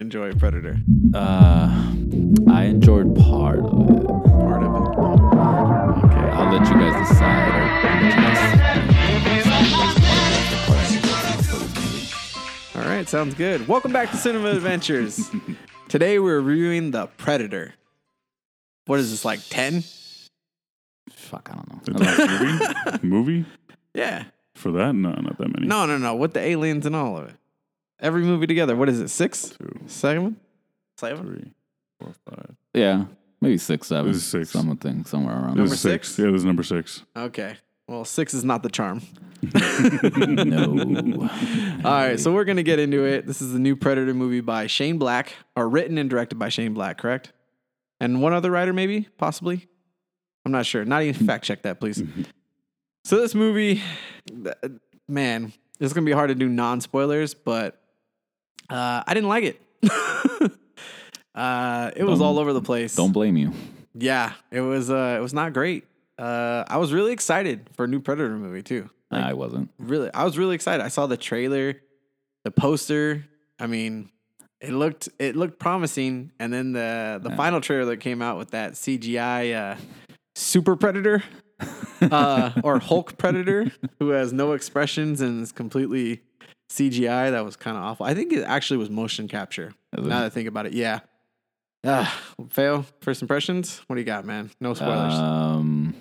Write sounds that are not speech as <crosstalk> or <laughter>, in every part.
enjoy Predator? Uh, I enjoyed part of it. Part of it. Okay. I'll let you guys decide. Or I'll let you guys All right, sounds good. Welcome back to Cinema Adventures. <laughs> Today we're reviewing The Predator. What is this, like 10? Fuck, I don't know. The movie? <laughs> movie? Yeah. For that? No, not that many. No, no, no. With the aliens and all of it. Every movie together. What is it, six? Two, Seven? Seven? three, four, five. Yeah, maybe six, seven. This is six. Something somewhere around. This Number is six. six? Yeah, this is number six. Okay. Well, six is not the charm. <laughs> no. All right, so we're going to get into it. This is the new Predator movie by Shane Black, or written and directed by Shane Black, correct? And one other writer, maybe, possibly. I'm not sure. Not even fact check that, please. <laughs> so this movie, man, it's going to be hard to do non spoilers, but uh, I didn't like it. <laughs> uh, it was Don't- all over the place. Don't blame you. Yeah, it was. Uh, it was not great. Uh, I was really excited for a new Predator movie too. Like, I wasn't. really I was really excited. I saw the trailer, the poster. I mean, it looked it looked promising, and then the the Yeah. final trailer that came out with that CGI uh, super predator uh, <laughs> or Hulk predator who has no expressions and is completely CGI. That was kind of awful. I think it actually was motion capture. Is it? Now that I think about it, yeah. Uh, fail first impressions. What do you got, man? No spoilers. Um,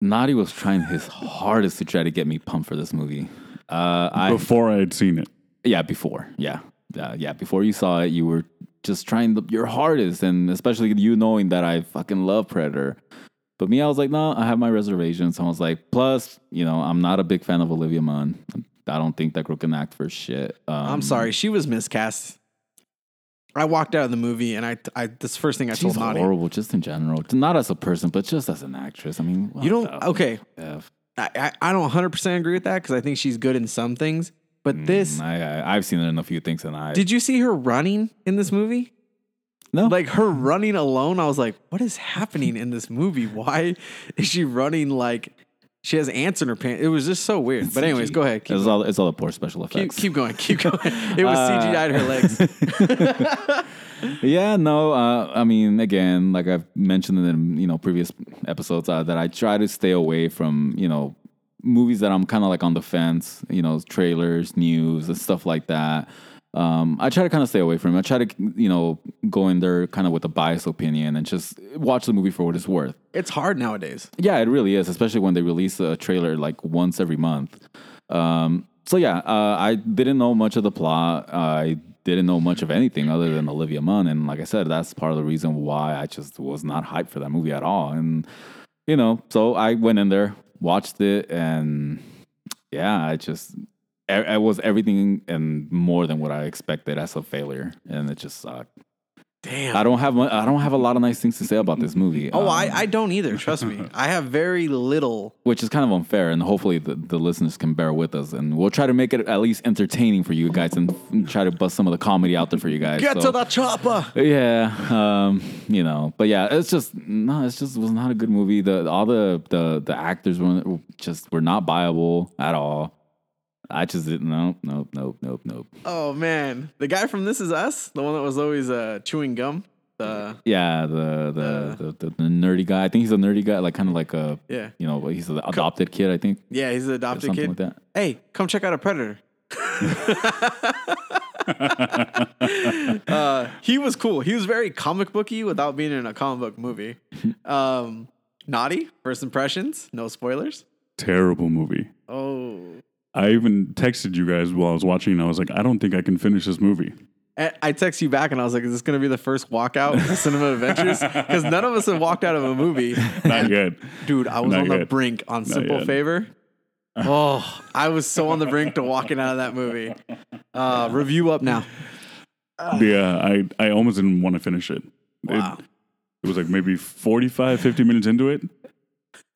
Nati was trying his hardest to try to get me pumped for this movie. Uh, I Before I had seen it. yeah before yeah uh, yeah before you saw it you were just trying the, your hardest and especially you knowing that I fucking love Predator. But me, I was like, no, I have my reservations. I was like, plus, you know, I'm not a big fan of Olivia Munn. I don't think that girl can act for shit. Um, I'm sorry, she was miscast. I walked out of the movie and I, I this first thing I She's told Nati. horrible, just in general. Not as a person, but just as an actress. I mean, You don't okay. F? I, I, don't 100 percent agree with that because I think she's good in some things. But this, I, I, I've seen her in a few things, and I did you see her running in this movie? No Like her running alone, I was like, what is happening in this movie? Why is she running like she has ants in her pants? It was just so weird. But anyways, go ahead. Keep, It's all it's all the poor special keep, effects. keep going. Keep going. It was Uh, CGI'd her legs. <laughs> Yeah, no. Uh, I mean, again, like I've mentioned in you know previous episodes, uh, that I try to stay away from you know movies that I'm kind of like on the fence. You know, trailers, news, and stuff like that. Um, I try to kind of stay away from. It. I try to you know go in there kind of with a biased opinion and just watch the movie for what it's worth. It's hard nowadays. Yeah, it really is, especially when they release a trailer like once every month. Um, so yeah, uh, I didn't know much of the plot. I didn't know much of anything other than Olivia Munn, and like I said, that's part of the reason why I just was not hyped for that movie at all. And you know, so I went in there, watched it, and yeah, I just it it was everything and more than what I expected as a failure, and it just sucked. Damn. I don't have I don't have a lot of nice things to say about this movie. Oh, Um, I, I don't either. Trust me. <laughs> I have very little. which is kind of unfair, and hopefully the, the listeners can bear with us, and we'll try to make it at least entertaining for you guys, and, and try to bust some of the comedy out there for you guys. Get So, to the chopper. yeah, um, you know, but yeah, it's just no, it's just it was not a good movie. The all the the the actors were just were not viable at all. I just didn't. Nope, nope, nope, nope, nope. Oh man, the guy from This Is Us, the one that was always uh, chewing gum. The Yeah, the the, the the the nerdy guy. I think he's a nerdy guy, like kind of like a yeah, you know, he's an adopted kid. I think yeah, he's an adopted something kid. like that. Hey, come check out a predator. <laughs> uh, he was cool. He was very comic booky without being in a comic book movie. <laughs> Um, Nati first impressions, no spoilers. Terrible movie. Oh, I even texted you guys while I was watching. and I was like, I don't think I can finish this movie. I I text you back and I was like, "Is this going to be the first walkout of Cinema Adventures?" <laughs> Because none of us have walked out of a movie. <laughs> Not yet. Dude, I was Not on the brink on Simple yet. Favor. Oh, I was so on the brink to walking out of that movie. Uh, review up now. Yeah, I, I almost didn't want to finish it. Wow. It, it was like maybe 45, 50 minutes into it.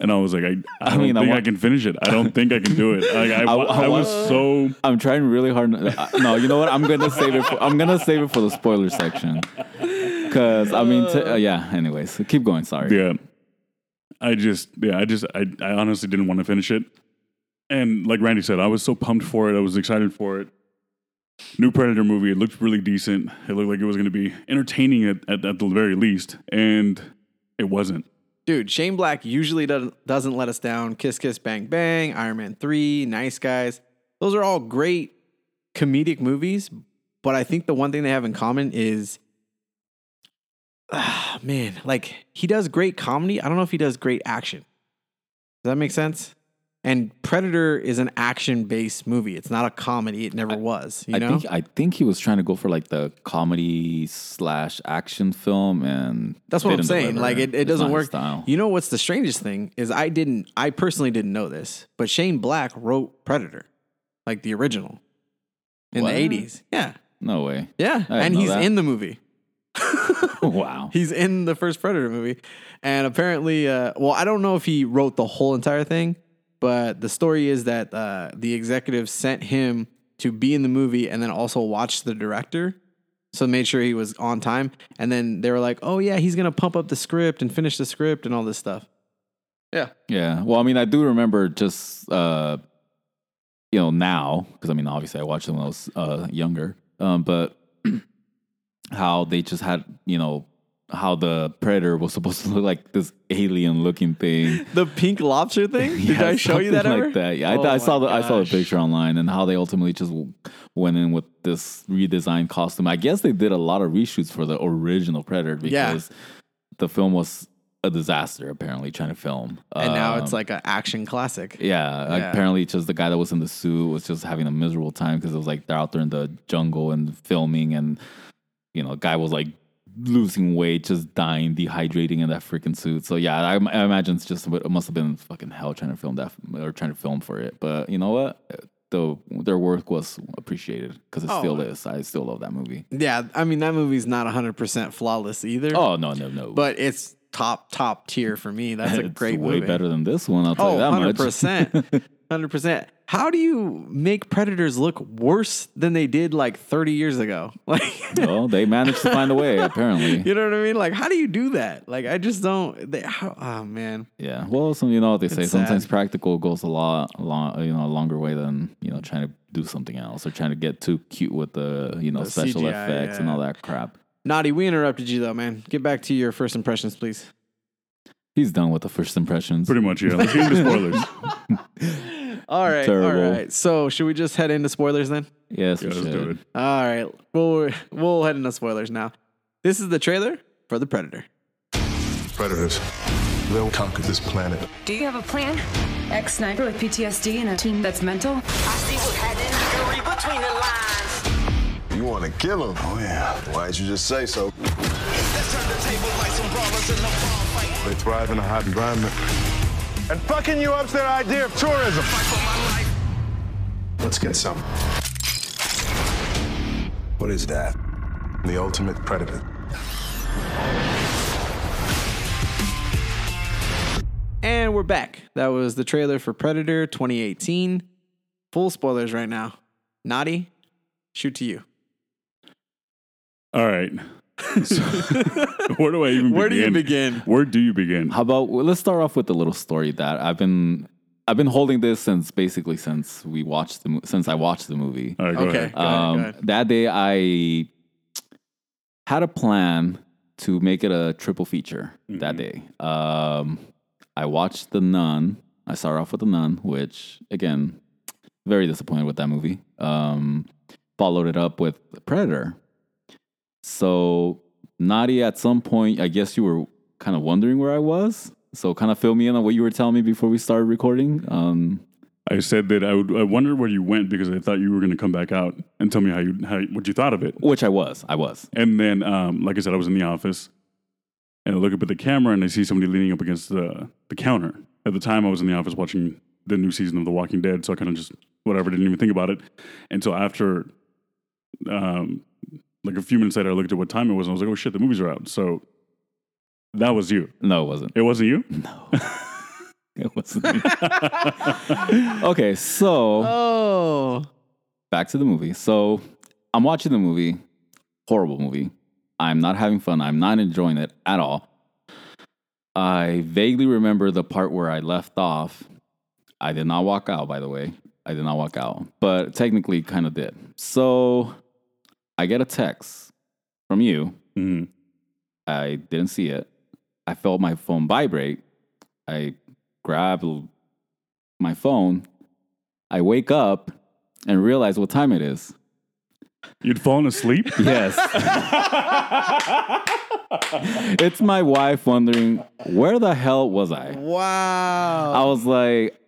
And I was like, I, I, don't mean, I think I, want- can finish it. I don't think I can do it. Like, I, <laughs> I- I I was so I'm trying really hard. uh, No, you know what? I'm gonna save it. For, I'm gonna save it for the spoiler section. Cause I mean, t- uh, yeah. Anyways, keep going. Sorry. Yeah. I just, yeah, I just, I, I honestly didn't want to finish it. And like Randy said, I was so pumped for it. I was excited for it. new Predator movie. It looked really decent. It looked like it was going to be entertaining at, at, at the very least, and it wasn't. Dude, Shane Black usually doesn't doesn't let us down. Kiss Kiss Bang Bang, Iron Man 3, Nice Guys. Those are all great comedic movies, but I think the one thing they have in common is ah, <sighs> man, like he does great comedy. I don't know if he does great action. Does that make sense? And Predator is an action-based movie. It's not a comedy. It never was. You I know? think I think he was trying to go for like the comedy slash action film, and That's what I'm saying. deliver. Like it, it It's doesn't work. Style. You know what's the strangest thing is I didn't I personally didn't know this, but Shane Black wrote Predator, like the original in What? the 80s. Yeah. No way. Yeah. And he's that. in the movie. <laughs> <laughs> wow. He's in the first Predator movie. And apparently uh well, I don't know if he wrote the whole entire thing, but the story is that uh the executive sent him to be in the movie and then also watch the director. So made sure he was on time. And then they were like, oh, yeah, he's going to pump up the script and finish the script and all this stuff. Yeah. Yeah. Well, I mean, I do remember just uh, you know now because I mean, obviously, I watched them when I was uh, younger. Um, but <clears throat> how they just had you know how the predator was supposed to look like this alien-looking thing. The pink lobster thing? <laughs> Did Yeah, I show you that ever? like that? Yeah, I, Oh I saw my the I saw the picture online and how they ultimately just went in with this redesigned costume. I guess they did a lot of reshoots for the original Predator Yeah. because the film was a disaster. Apparently, trying to film, And now it's Um, like an action classic. yeah, Yeah. apparently just the guy that was in the suit was just having a miserable time because it was like they're out there in the jungle and filming, and you know, guy was like losing weight, just dying, dehydrating in that freaking suit. So yeah, I, I imagine it's just it must have been fucking hell trying to film that or trying to film for it. But you know what? The their work was appreciated because it Oh. still is. I still love that movie. Yeah. I mean, that movie's not 100% flawless either. Oh no, no, no! But it's top, top tier for me. That's a great way movie. better than this one. I'll tell Oh, you that much. <laughs> 100%. 100%. How do you make predators look worse than they did like 30 years ago? <laughs> Like, well, they managed to find a way. <laughs> Apparently, you know what I mean? Like, how do you do that? Like, I just don't. They, how, oh, man. Yeah. Well, some you know what they say. It's Sometimes sad. practical goes a lot, long, you know, a longer way than you know trying to do something else or trying to get too cute with the you know The special CGI, effects and all that crap. Nati, we interrupted you though, man. Get back to your first impressions, please. He's done with the first impressions. Pretty much, yeah. Let's get into <laughs> spoilers. All right. Terrible. All right. So, should we just head into spoilers then? Yes, Yeah, we let's should. do it. All right. We'll, we'll head into spoilers now. This is the trailer for The Predator. Predators. They'll conquer this planet. Do you have a plan? Ex sniper with PTSD and a team that's mental? I see what's happening. Read between the lines. You want to kill him? Oh, yeah. Why'd you just say so? Let's turn the table like some brawlers in the fight. They thrive in a hot environment. And fucking you up's their idea of tourism. Let's get some. What is that? The ultimate predator. And we're back. That was the trailer for Predator 2018. Full spoilers right now. Nati, shoot to you. All right. So, <laughs> where do I even Where do you begin? begin? Where do you begin? How about well, let's start off with a little story that I've been I've been holding this since basically since we watched the since I watched the movie. All right, go Okay. ahead. Go ahead, Um, go ahead. That day, I had a plan to make it a triple feature that day. Um, I watched The Nun. I started off with The Nun, which, again, very disappointed with that movie. Um, followed it up with Predator. So, Nadia, at some point, I guess you were kind of wondering where I was. So, kind of fill me in on what you were telling me before we started recording. Um, I said that I would. I wondered where you went because I thought you were going to come back out and tell me how you how what you thought of it. which I was. I was. And then, um, like I said, I was in the office, and I look up at the camera and I see somebody leaning up against the the counter. At the time, I was in the office watching the new season of The Walking Dead, so I kind of just whatever, didn't even think about it until after, um, like a few minutes later, I looked at what time it was and I was like, oh shit, the movies are out. So that was you. No, it wasn't. It wasn't you. No. <laughs> it wasn't. <laughs> okay, so Oh, back to the movie. So I'm watching the movie, horrible movie. I'm not having fun. I'm not enjoying it at all. I vaguely remember the part where I left off. I did not walk out, by the way. I did not walk out, but technically kind of did. So I get a text from you. Mhm. I didn't see it. I felt my phone vibrate. I grab my phone. I wake up and realize what time it is. You'd fallen asleep? <laughs> Yes. it's my wife wondering, where the hell was I? Wow. I was like,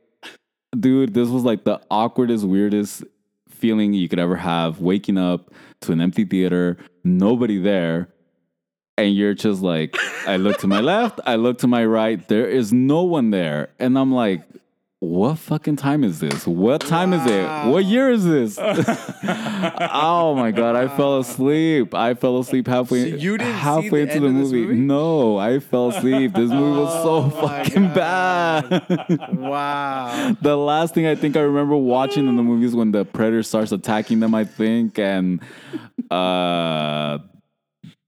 dude, this was like the awkwardest, weirdest feeling you could ever have waking up to an empty theater, nobody there. And you're just like, I look to my left, I look to my right, there is no one there. And I'm like, what fucking time is this? What time is it? What year is this? <laughs> oh my god, I fell asleep. I fell asleep halfway So you didn't see halfway the into the this movie. movie? No, I fell asleep. This movie was so Oh fucking bad. wow. <laughs> the last thing I think I remember watching in the <laughs> movie is when the predator starts attacking them, I think, and uh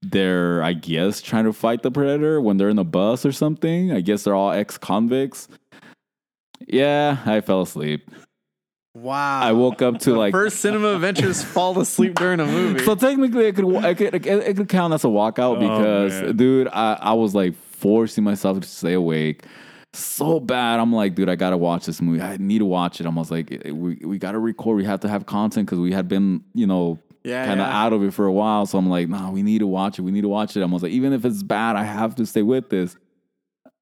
they're I guess trying to fight the predator when they're in a bus or something. I guess they're all ex convicts. Yeah, I fell asleep. Wow. I woke up to like First cinema <laughs> adventures fall asleep during a movie. So technically, it could it could, it could, count as a walkout oh, because, man. dude, I, I was like forcing myself to stay awake so bad. I'm like, dude, I gotta watch this movie. I need to watch it. I was like, eh, we we gotta record. We have to have content because we had been, you know. Yeah, kind of yeah. out of it for a while, so I'm like, nah, we need to watch it. We need to watch it. I was like, even if it's bad, I have to stay with this.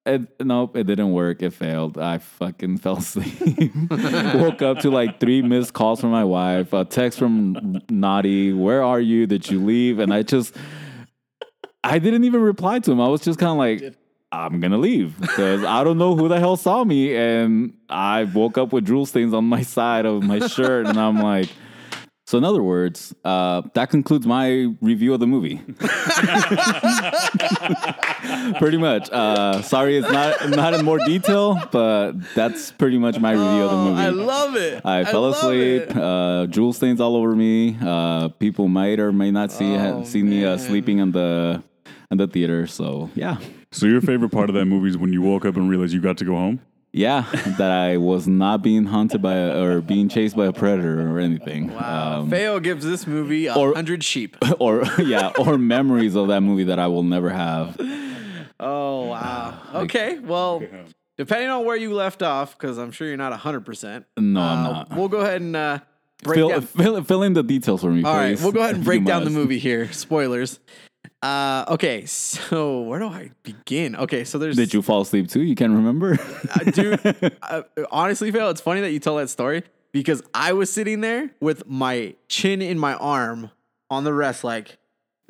It, nope, it didn't work. It failed. I fucking <laughs> fell asleep. <laughs> Woke up to like three missed calls from my wife, a text from Nati, where are you? Did you leave? And I just, I didn't even reply to him. I was just kind of like, I'm gonna leave because I don't know who the hell saw me. And I woke up with drool stains on my side of my shirt, and I'm like, so in other words, uh, that concludes my review of the movie. <laughs> pretty much. Uh, sorry, it's not not in more detail, but that's pretty much my review of the movie. Oh, I love it. I fell asleep. it. Uh, drool stains all over me. Uh, people might or may not see Oh, ha- see me uh, sleeping in the in the theater. So yeah, So your favorite part of that movie is when you woke up and realized you got to go home? Yeah, that I was not being hunted by a, or being chased by a predator or anything. Wow. Um, Feo gives this movie a hundred sheep. <laughs> or yeah, or memories of that movie that I will never have. Oh wow. <sighs> Okay. Well, depending on where you left off, because I'm sure you're not hundred percent. No, I'm Uh, not. We'll go ahead and uh, break Fill, down. fill, fill in the details for me, All right, please. we'll go ahead and <laughs> break you down the movie here. Spoilers. Uh, okay, <laughs> so where do I begin? Okay, so there's Did you fall asleep too? You can't remember? uh, dude. <laughs> uh, honestly, Phil, it's funny that you tell that story because I was sitting there with my chin in my arm on the rest, like,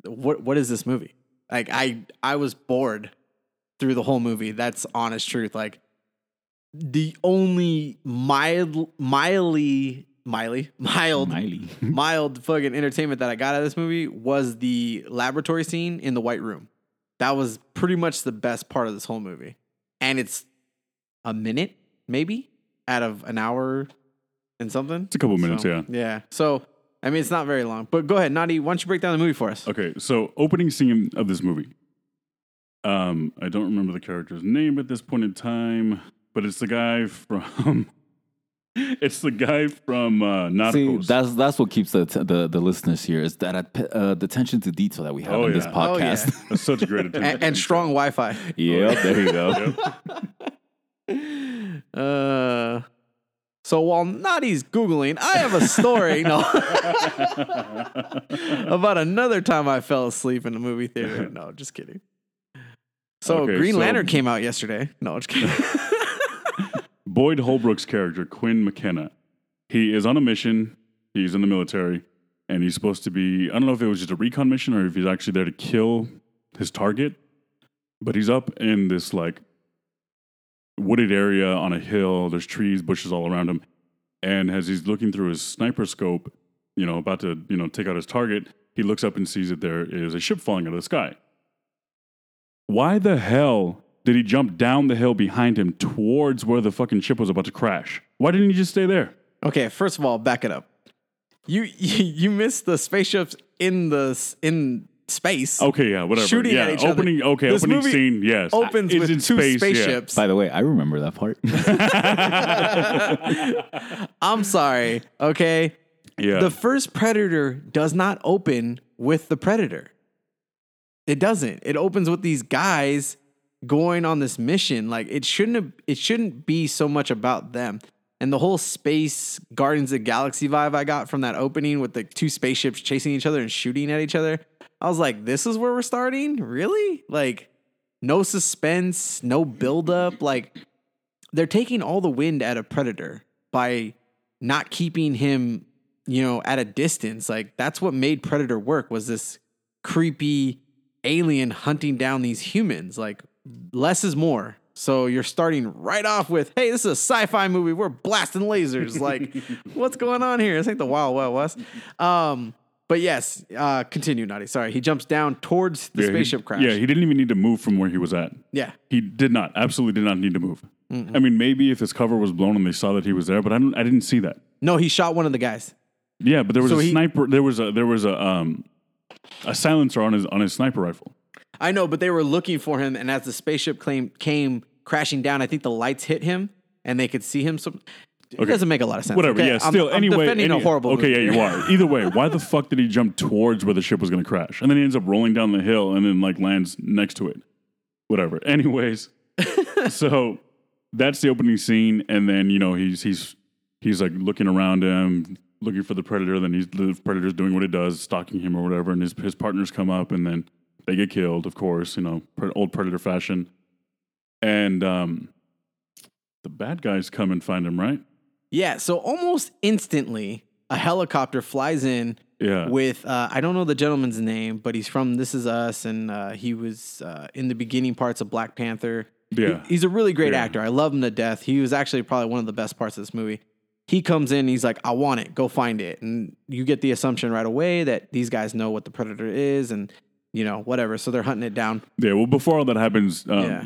what what is this movie? Like, I I was bored through the whole movie. That's honest truth. Like, the only mild, mildly, mildly, mild, Miley. <laughs> mild fucking entertainment that I got out of this movie was the laboratory scene in the White Room. That was pretty much the best part of this whole movie. And it's a minute, maybe, out of an hour and something. It's a couple minutes, So, yeah. Yeah. So, I mean, it's not very long. But go ahead, Nati, why don't you break down the movie for us? Okay, so opening scene of this movie. Um, I don't remember the character's name at this point in time, but it's the guy <laughs> from. <laughs> it's the guy from uh, See, Narcos. that's that's what keeps the the, the listeners here is that uh, the attention to detail that we have Oh, in this yeah. Oh, yeah. podcast. That's such a great attention. <laughs> And, and strong Wi Fi. yep, there you go. <laughs> Uh, so while Nati's Googling, I have a story no, about another time I fell asleep in a movie theater. No, just kidding. So Okay, Green so- Lantern came out yesterday. No, just kidding. Boyd Holbrook's character, Quinn McKenna, he is on a mission. He's in the military, and he's supposed to be. I don't know if it was just a recon mission or if he's actually there to kill his target. But he's up in this like wooded area on a hill. There's trees, bushes all around him, and as he's looking through his sniper scope, you know, about to you know take out his target, he looks up and sees that there is a ship falling out of the sky. Why the hell did he jump down the hill behind him towards where the fucking ship was about to crash? Why didn't he just stay there? okay, first of all, back it up. You you, you missed the spaceships in the in space. Okay, yeah, whatever. Shooting yeah, at each other. opening. Okay, This opening movie scene. Yes, opens Is with in two space, yeah. spaceships. By the way, I remember that part. <laughs> I'm sorry. Okay. Yeah, The first Predator does not open with the Predator. It doesn't. It opens with these guys going on this mission. Like it shouldn't have, it shouldn't be so much about them. And the whole space Guardians of Galaxy vibe I got from that opening with the two spaceships chasing each other and shooting at each other. I was like, this is where we're starting? Really? Like no suspense, no buildup. Like they're taking all the wind out of Predator by not keeping him, you know, at a distance. Like that's what made Predator work was this creepy alien hunting down these humans. Like less is more. So you're starting right off with, hey, this is a sci-fi movie. We're blasting lasers. <laughs> Like, what's going on here? This ain't the Wild Wild West. Um, but yes, uh, continue, Nati. Sorry, he jumps down towards the Yeah, he- spaceship crash. Yeah, he didn't even need to move from where he was at. yeah. He did not. Absolutely did not need to move. I mean, maybe if his cover was blown and they saw that he was there, but I, don't, I didn't see that. No, he shot one of the guys. Yeah, but there was So a he- sniper. There was a there was a um a silencer on his on his sniper rifle. I know, but they were looking for him, and as the spaceship claim came crashing down, I think the lights hit him, and they could see him. So it Okay. doesn't make a lot of sense. Whatever. okay? Yeah. I'm- Still. I'm, anyway. defending any- a horrible. Okay. movie Yeah, you are. Either way, why the <laughs> fuck did he jump towards where the ship was going to crash, and then he ends up rolling down the hill and then like lands next to it? Whatever. Anyways, <laughs> so that's the opening scene, and then you know he's he's he's like looking around him, looking for the predator. Then he's the predator's doing what it does, stalking him or whatever, and his his partners come up, and then they get killed. Of course, you know, old predator fashion, and um, the bad guys come and find him, right? Yeah. So almost instantly, a helicopter flies in Yeah. with uh, I don't know the gentleman's name, but he's from This Is Us, and uh, he was uh, in the beginning parts of Black Panther. Yeah. He- he's a really great Yeah. actor. I love him to death. He was actually probably one of the best parts of this movie. He comes in, he's like, "I want it. Go find it." And you get the assumption right away that these guys know what the predator is, and you know whatever. So they're hunting it down. Yeah, well, before all that happens, um, Yeah.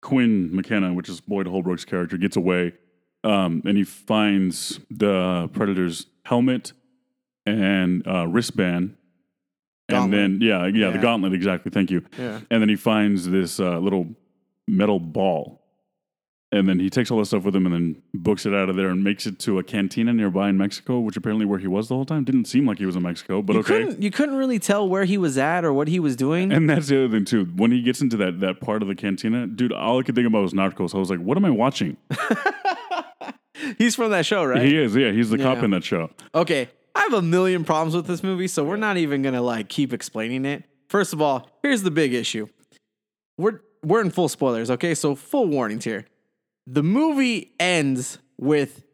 Quinn McKenna, which is Boyd Holbrook's character, gets away, um, and he finds the Predator's helmet and uh, wristband, Gauntlet. and then yeah, yeah, the gauntlet exactly. Thank you. Yeah. And then he finds this uh, little metal ball, and then he takes all that stuff with him, and then books it out of there and makes it to a cantina nearby in Mexico, which apparently where he was the whole time didn't seem like he was in Mexico, but You okay. couldn't you couldn't really tell where he was at or what he was doing. And that's the other thing too. When he gets into that that part of the cantina, dude, all I could think about was Narcos. I was like, what am I watching? <laughs> He's from that show, right? He is, yeah, he's the cop in that show. Okay, I have a million problems with this movie, so we're not even gonna like keep explaining it. First of all, here's the big issue. We're we're in full spoilers, okay? So full warnings here. The movie ends with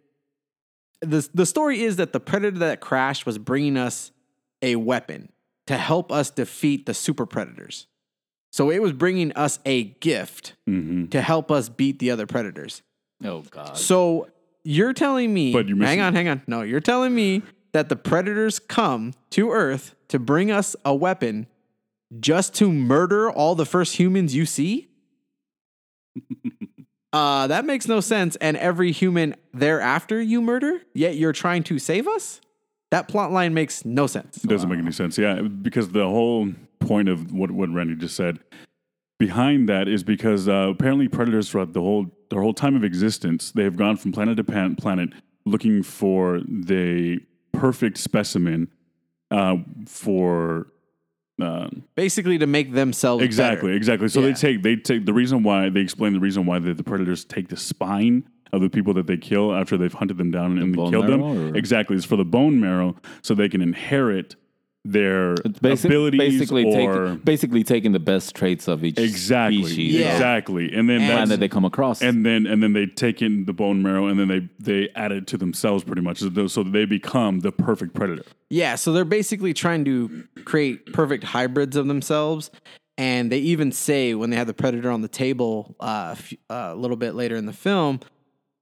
the the story is that the predator that crashed was bringing us a weapon to help us defeat the super predators. So it was bringing us a gift Mm-hmm. to help us beat the other predators. oh God. So you're telling me, But you're hang on, hang on. No, you're telling me that the predators come to Earth to bring us a weapon just to murder all the first humans you see? <laughs> uh, that makes no sense. And every human thereafter you murder, yet you're trying to save us? That plot line makes no sense. It doesn't make any sense. Yeah, because the whole point of what, what Randy just said behind that is because uh, apparently predators throughout the whole their whole time of existence, they have gone from planet to planet looking for the perfect specimen uh, for uh, Basically, to make themselves exactly better. exactly so Yeah. they take they take the reason why they explain the reason why the, the predators take the spine of the people that they kill after they've hunted them down and bone killed them or- exactly it's for the bone marrow so they can inherit their It's basic, abilities basically, or take, basically taking the best traits of each exactly species Yeah. exactly and then And- plan that's, that they come across. and then and then they take in the bone marrow and then they they add it to themselves pretty much so that- so they become the perfect predator Yeah, so they're basically trying to create perfect hybrids of themselves. And they even say when they have the predator on the table uh, a f- uh, a little bit later in the film,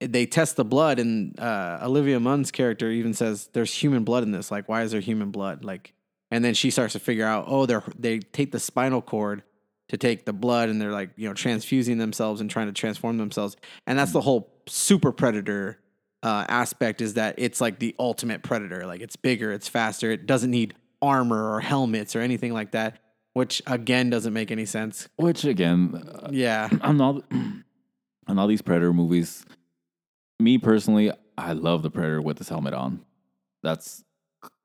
they test the blood, and uh, Olivia Munn's character even says, "There's human blood in this. Like, why is there human blood?" Like, and then she starts to figure out, oh, they're they take the spinal cord to take the blood, and they're like, you know, transfusing themselves and trying to transform themselves, and that's the whole super predator uh, aspect is that it's like the ultimate predator. Like it's bigger, it's faster, it doesn't need armor or helmets or anything like that, which again doesn't make any sense. Which again, uh, Yeah. <clears throat> on all <clears throat> on all these Predator movies, me personally, I love the Predator with his helmet on. That's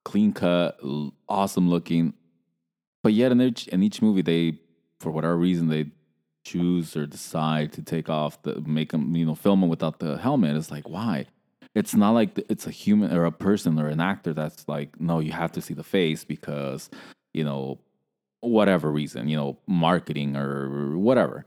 clean cut, awesome looking. But yet in each in each movie, they for whatever reason they choose or decide to take off the make them you know film them without the helmet. It's like why? It's not like it's a human or a person or an actor that's like no, you have to see the face because you know whatever reason, you know, marketing or whatever.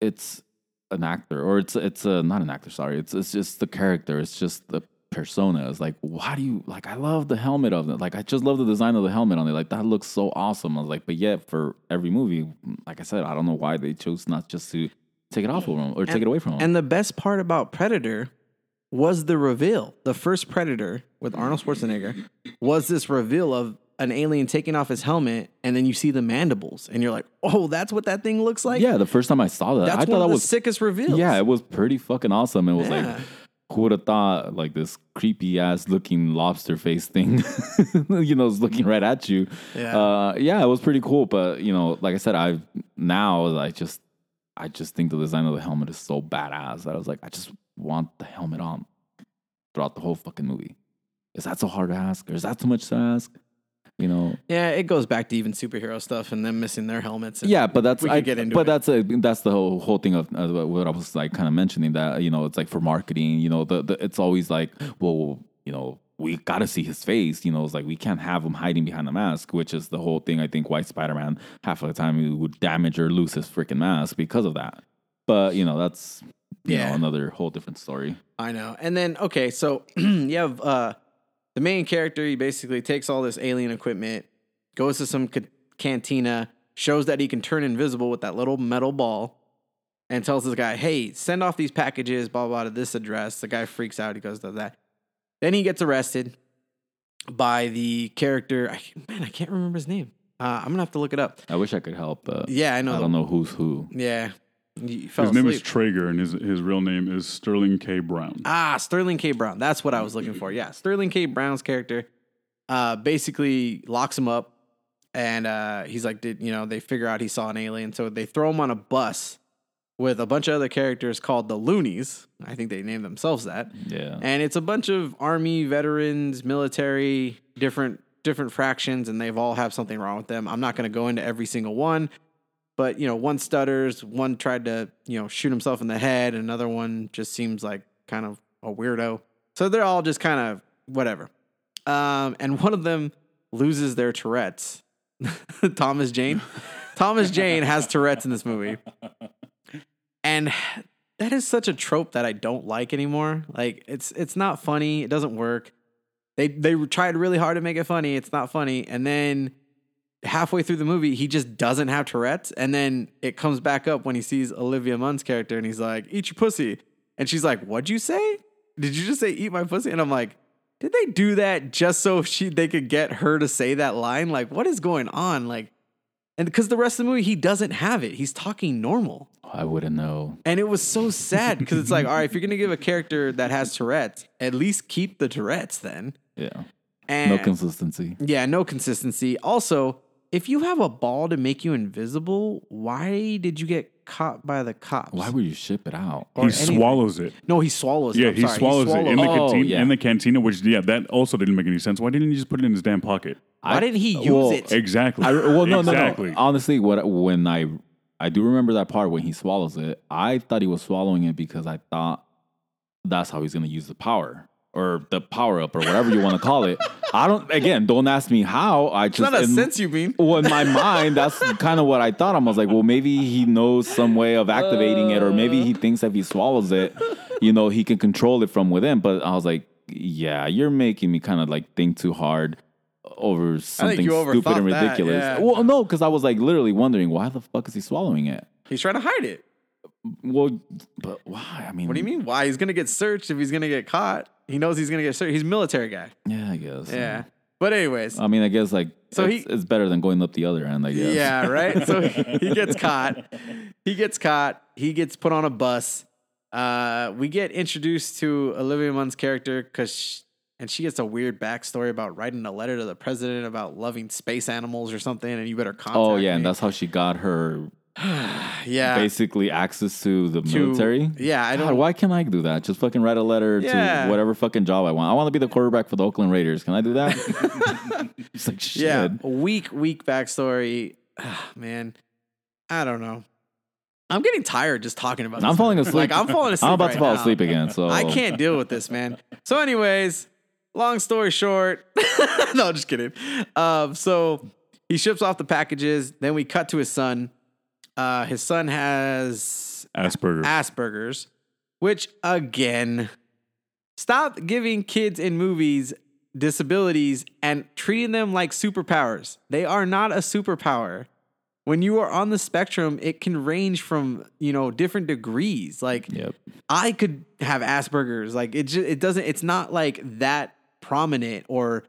It's an actor, or it's it's a not an actor. Sorry, it's it's just the character. It's just the persona. It's like, why do you like? I love the helmet of it. Like, I just love the design of the helmet on it. Like, that looks so awesome. I was like, but yet for every movie, like I said, I don't know why they chose not just to take it off of them or take it away from them. And the best part about Predator was the reveal. The first Predator with Arnold Schwarzenegger was this reveal of an alien taking off his helmet, and then you see the mandibles, and you're like, "Oh, that's what that thing looks like." yeah, the first time I saw that, that's I thought that the was sickest reveal. Yeah, it was pretty fucking awesome. It was Yeah. like, who would have thought like this creepy ass looking lobster face thing, <laughs> you know, is looking right at you. Yeah. uh, yeah, it was pretty cool. But you know, like I said, I now I just, I just think the design of the helmet is so badass that I was like, I just want the helmet on throughout the whole fucking movie. Is that so hard to ask, or is that too much to ask? You know, yeah. It goes back to even superhero stuff and them missing their helmets. and yeah, but that's I, get into but it. that's a that's the whole whole thing of uh, what I was like kind of mentioning that you know it's like for marketing, you know, the, the it's always like well, you know, we got to see his face, you know, it's like we can't have him hiding behind a mask, which is the whole thing. I think why Spider Man half of the time he would damage or lose his freaking mask because of that. But you know, that's you Yeah. know another whole different story. I know. And then okay, so <clears throat> you have uh the main character. He basically takes all this alien equipment, goes to some ca- cantina, shows that he can turn invisible with that little metal ball, and tells this guy, "Hey, send off these packages, blah blah, to this address." The guy freaks out. He goes, "Does that?" Then he gets arrested by the character. I, man, I can't remember his name. Uh, I'm gonna have to look it up. I wish I could help, but Yeah, I know. I don't know who's who. Yeah, you fell His name is. Traeger, and his his real name is Sterling K. Brown. Ah, Sterling K. Brown. That's what I was looking for. Yeah, Sterling K. Brown's character uh, basically locks him up, and uh, he's like, did you know? They figure out he saw an alien, so they throw him on a bus with a bunch of other characters called the Loonies. I think they named themselves that. Yeah, And it's a bunch of army veterans, military, different different fractions, and they've all have something wrong with them. I'm not going to go into every single one, but you know, one stutters, one tried to you know shoot himself in the head, and another one just seems like kind of a weirdo. So they're all just kind of whatever. Um, and one of them loses their Tourette's. <laughs> Thomas Jane. <laughs> Thomas Jane has Tourette's in this movie. And that is such a trope that I don't like anymore. Like it's it's not funny. It doesn't work. They they tried really hard to make it funny. It's not funny. And then halfway through the movie, he just doesn't have Tourette's. And then it comes back up when he sees Olivia Munn's character, and he's like, "Eat your pussy." And she's like, "What'd you say? Did you just say eat my pussy?" And I'm like, "Did they do that just so she they could get her to say that line? Like, what is going on? Like." And because the rest of the movie, he doesn't have it. He's talking normal. I wouldn't know. And it was so sad because it's like, <laughs> all right, if you're gonna give a character that has Tourette's, at least keep the Tourette's then. Yeah, And no consistency. yeah, no consistency. Also, if you have a ball to make you invisible, why did you get caught by the cops? Why would you ship it out? Or he anything. swallows it. No, he swallows. it. Yeah, I'm he swallows it in the Oh, cantina. yeah. In the cantina, which yeah, that also didn't make any sense. Why didn't he just put it in his damn pocket? Why didn't he use well, it? Exactly. I, well, no, exactly. no, no. Honestly, what when I I do remember that part when he swallows it. I thought he was swallowing it because I thought that's how he's going to use the power or the power up or whatever you want to call it. I don't. Again, don't ask me how. I just It's not a in- sense you mean. Well, in my <laughs> mind, that's kind of what I thought. I was like, well, maybe he knows some way of activating it, or maybe he uh. thinks that if he swallows it, you know, he can control it from within. But I was like, yeah, you're making me kind of like think too hard over something stupid and overthought that, ridiculous. yeah. Well, no, because I was like literally wondering why the fuck is he swallowing it? He's trying to hide it. Well, but why? I mean, What do you mean? Why? He's gonna get searched if he's gonna get caught. He knows he's gonna get searched. He's a military guy. Yeah, I guess. Yeah. But anyways, I mean, I guess like So so he- it's, it's better than going up the other end. I guess. Yeah, right. So <laughs> he gets caught. He gets caught. He gets put on a bus. Uh, we get introduced to Olivia Munn's character because and she gets a weird backstory about writing a letter to the president about loving space animals or something, and you better contact. Oh yeah, me. and that's how she got her <sighs> yeah. basically access to the To- military. yeah, I God, don't- why can't I do that? Just fucking write a letter Yeah. to whatever fucking job I want. I want to be the quarterback for the Oakland Raiders. Can I do that? <laughs> it's like shit. Yeah, weak, weak backstory. Ah, <sighs> man, I don't know. I'm getting tired just talking about. I'm this falling movie. asleep. Like I'm falling asleep. I'm about right to fall now. asleep again. So I can't deal with this, man. So, anyways, long story short, <laughs> no, just kidding. Um, so he ships off the packages. Then we cut to his son. Uh, his son has Asperger's. Asperger's, which again, stop giving kids in movies disabilities and treating them like superpowers. They are not a superpower. When you are on the spectrum, it can range from, you know, different degrees. Like Yep. I could have Asperger's. Like it just it doesn't it's not like that prominent or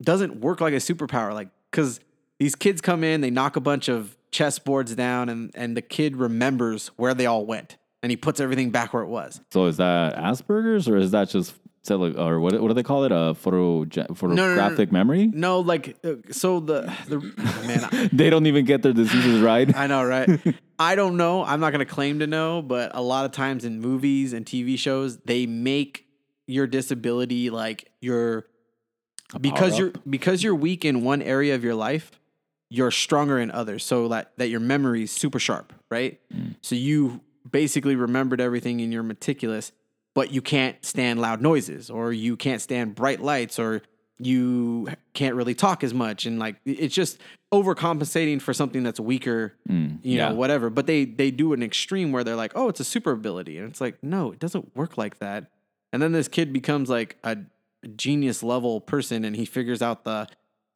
doesn't work like a superpower. Like cuz these kids come in, they knock a bunch of chessboards down and and the kid remembers where they all went and he puts everything back where it was. So is that Asperger's or is that just tele- or what? What do they call it? A photo photographic memory? No, like uh, so the the oh, man, I, <laughs> They don't even get their diseases right. <laughs> I know, right? <laughs> I don't know. I'm not going to claim to know, but a lot of times in movies and TV shows, they make your disability like your because you're because you're weak in one area of your life, you're stronger in others. So that that your memory is super sharp, right? Mm. So you basically remembered everything and you're meticulous, but you can't stand loud noises or you can't stand bright lights or you can't really talk as much and like it's just overcompensating for something that's weaker, mm, you yeah. know, whatever. But they they do an extreme where they're like, "Oh, it's a super ability." And it's like, "No, it doesn't work like that." And then this kid becomes like a genius level person and he figures out the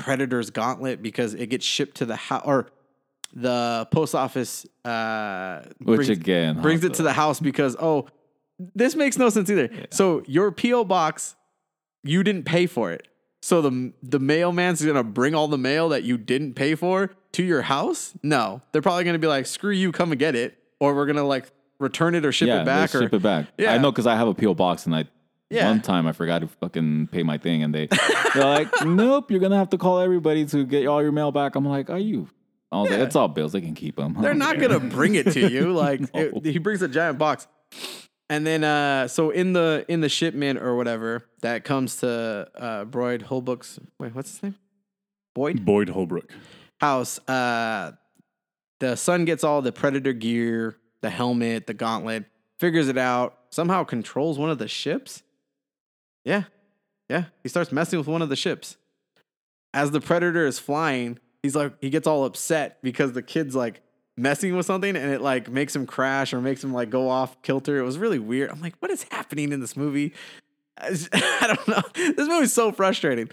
predator's gauntlet because it gets shipped to the house or the post office uh Which brings, again, brings it to the house because oh this makes no sense either so your po box you didn't pay for it so the the mailman's gonna bring all the mail that you didn't pay for to your house no they're probably gonna be like screw you come and get it or we're gonna like return it or ship yeah, it back or ship it back. Yeah. I know because I have a PO box and I. Yeah. One time I forgot to fucking pay my thing and they they're like, nope, you're gonna have to call everybody to get all your mail back. I'm like, are you? I was like, it's all bills. They can keep them. They're not gonna bring it to you. <laughs> Like it- he brings a giant box, and then uh, so in the in the shipment or whatever that comes to uh, Broyd Holbrook's wait, what's his name? Boyd Boyd Holbrook. house. Uh, the son gets all the predator gear, the helmet, the gauntlet, figures it out, somehow controls one of the ships. Yeah, yeah. He starts messing with one of the ships. As the predator is flying, he's like he gets all upset because the kid's like messing with something and it like makes him crash or makes him like go off kilter. It was really weird. I'm like, what is happening in this movie? I <laughs> don't know. This movie's so frustrating.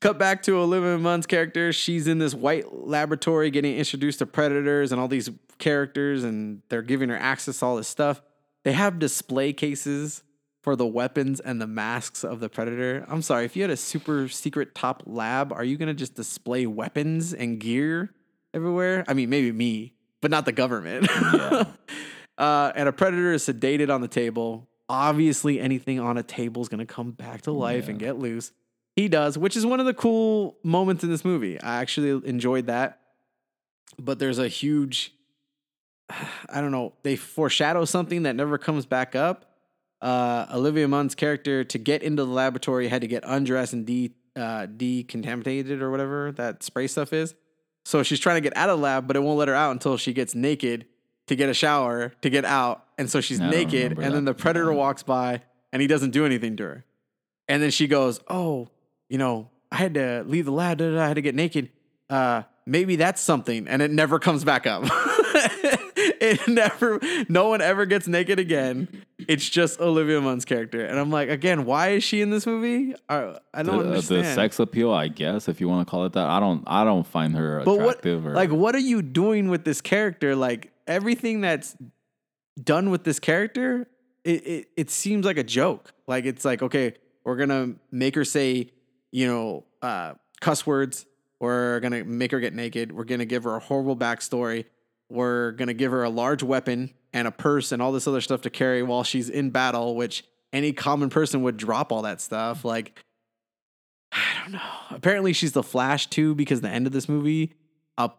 Cut back to Olivia Munn's character. She's in this white laboratory getting introduced to predators and all these characters, and they're giving her access to all this stuff. They have display cases for the weapons and the masks of the predator. I'm sorry, if you had a super secret top lab, are you gonna just display weapons and gear everywhere? I mean, maybe me, but not the government. <laughs> uh, and a predator is sedated on the table. Obviously, anything on a table is gonna come back to life and get loose. He does, which is one of the cool moments in this movie. I actually enjoyed that. But there's a huge, <sighs> I don't know, they foreshadow something that never comes back up. Uh, Olivia Munn's character, to get into the laboratory, had to get undressed and de, uh, decontaminated or whatever that spray stuff is. So she's trying to get out of the lab, but it won't let her out until she gets naked to get a shower to get out. And so she's naked, and then the predator walks by and he doesn't do anything to her. And then she goes, "Oh, you know, I had to leave the lab. I had to get naked. Uh, maybe that's something." And it never comes back up. <laughs> it never. No one ever gets naked again. It's just Olivia Munn's character, and I'm like, again, why is she in this movie? I, I don't the, uh, understand. the sex appeal, I guess, if you want to call it that. I don't. I don't find her but what, attractive. or, like, what are you doing with this character? Like everything that's done with this character, it, it it seems like a joke. Like it's like, okay, we're gonna make her say, you know, uh, cuss words. We're gonna make her get naked. We're gonna give her a horrible backstory. We're gonna give her a large weapon and a purse and all this other stuff to carry while she's in battle. Which any common person would drop all that stuff. Like, <sighs> I don't know. Apparently, she's the Flash too, because the end of this movie, a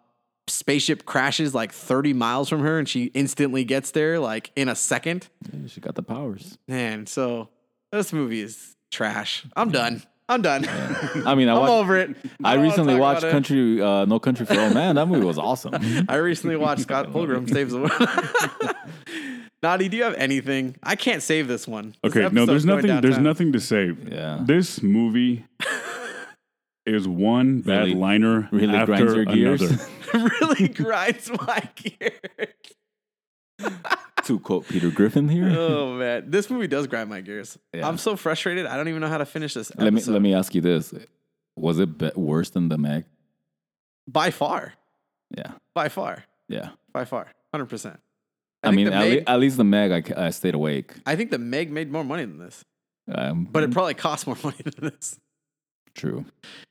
spaceship crashes like 30 miles from her and she instantly gets there like in a second. Yeah, she got the powers. Man, so this movie is trash. I'm done. I'm done. <laughs> I mean, I I'm watched, over it. I don't recently watched. Country, uh, No Country for Old Man. That movie was awesome. <laughs> I recently watched <laughs> Scott Pilgrim Saves the World. Nati, do you have anything? I can't save this one. This Okay, no, there's going nothing. There's nothing to save. Yeah. This movie is one bad Really- liner really after grinds your gears. another. really grinds my gears. To quote Peter Griffin here. Oh man, this movie does grind my gears. Yeah. I'm so frustrated. I don't even know how to finish this. let me let me ask you this: Was it be- worse than the Meg? By far, Yeah, by far, yeah. by far, hundred percent. I, mean, at, Meg, le- at least the Meg, I, I stayed awake. I think the Meg made more money than this, Um, but it probably cost more <laughs> money than this. true.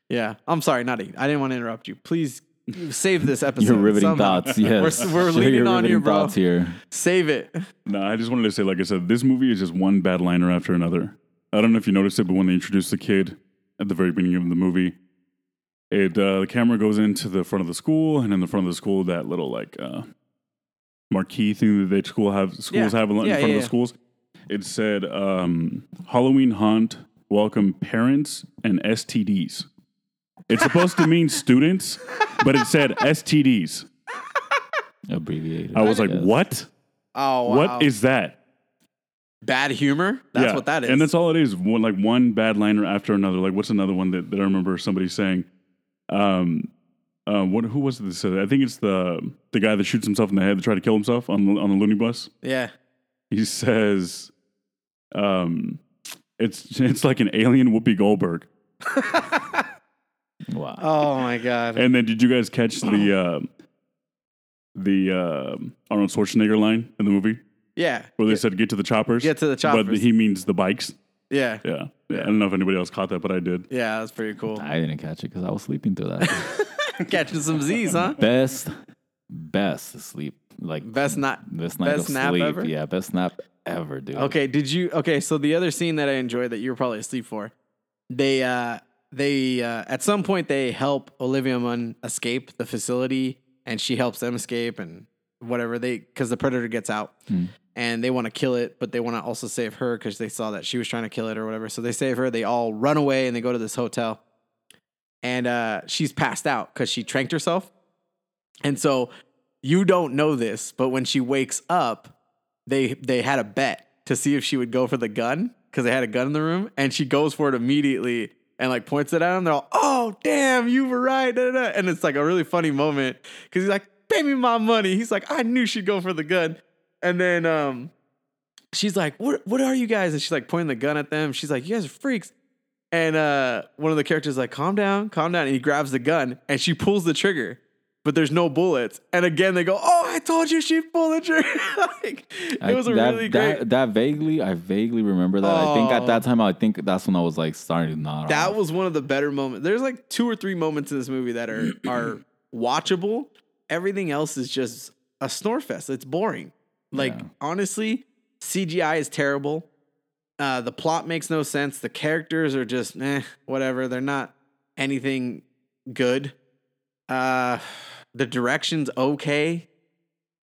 Yeah, I'm sorry, Nati. I didn't want to interrupt you. Please save this episode. Your riveting somehow. thoughts. Yes, we're, we're Share leaning your on you, bro. Thoughts here. Save it. No, I just wanted to say, like I said, this movie is just one bad liner after another. I don't know if you noticed it, but when they introduced the kid at the very beginning of the movie, it uh, the camera goes into the front of the school, and in the front of the school, that little like uh, marquee thing that they school have schools Yeah. have in Yeah, front yeah, of yeah. the schools. It said um, Halloween hunt welcome parents and STDs. It's supposed to mean students, but it said STDs. Abbreviated. I was like, guess. what? Oh, wow. What is that? bad humor? That's Yeah, what that is. And that's all it is. One like one bad liner after another. Like what's another one that, that I remember somebody saying? Um, uh, what who was it that said? That? I think it's the the guy that shoots himself in the head to try to kill himself on the, on the loony bus. yeah. He says, um, it's it's like an alien Whoopi Goldberg. <laughs> Wow. Oh my god. And then did you guys catch the <clears throat> uh, the uh, Arnold Schwarzenegger line in the movie yeah. where they said get to the choppers? Get to the choppers. But choppers. he means the bikes. Yeah. Yeah. yeah. I don't know if anybody else caught that, but I did. Yeah, that's pretty cool. I didn't catch it because I was sleeping through that. <laughs> Catching some Z's, huh? best, best sleep. Like Best not. best night best of nap sleep. ever? Yeah, best nap ever, dude. Okay, did you? Okay, so the other scene that I enjoyed that you were probably asleep for, they uh they uh at some point they help Olivia Munn escape the facility, and she helps them escape and whatever they because the predator gets out. And they want to kill it, but they want to also save her because they saw that she was trying to kill it or whatever. So they save her. They all run away and they go to this hotel. And uh, she's passed out because she tranked herself. And so you don't know this, but when she wakes up, they they had a bet to see if she would go for the gun because they had a gun in the room, and she goes for it immediately and like points it at him. They're all, "Oh, damn, you were right!" da, da, da." And it's like a really funny moment because he's like, "Pay me my money." He's like, "I knew she'd go for the gun," and then um, she's like, "What? What are you guys?" And she's like pointing the gun at them. She's like, "You guys are freaks." And uh, one of the characters like, "Calm down, calm down," and he grabs the gun and she pulls the trigger. But there's no bullets, and again they go, "Oh, I told you the trigger." <laughs> like, it I- was a that, really great. That, that vaguely, I vaguely remember that. I think at Oh. that time, I think that's when I was like starting to nod That off. was one of the better moments. There's like two or three moments in this movie that are <clears throat> are watchable. Everything else is just a snore fest. It's boring. Like Yeah. honestly, CGI is terrible. Uh, the plot makes no sense. The characters are just eh, whatever. They're not anything good. Uh, the direction's okay,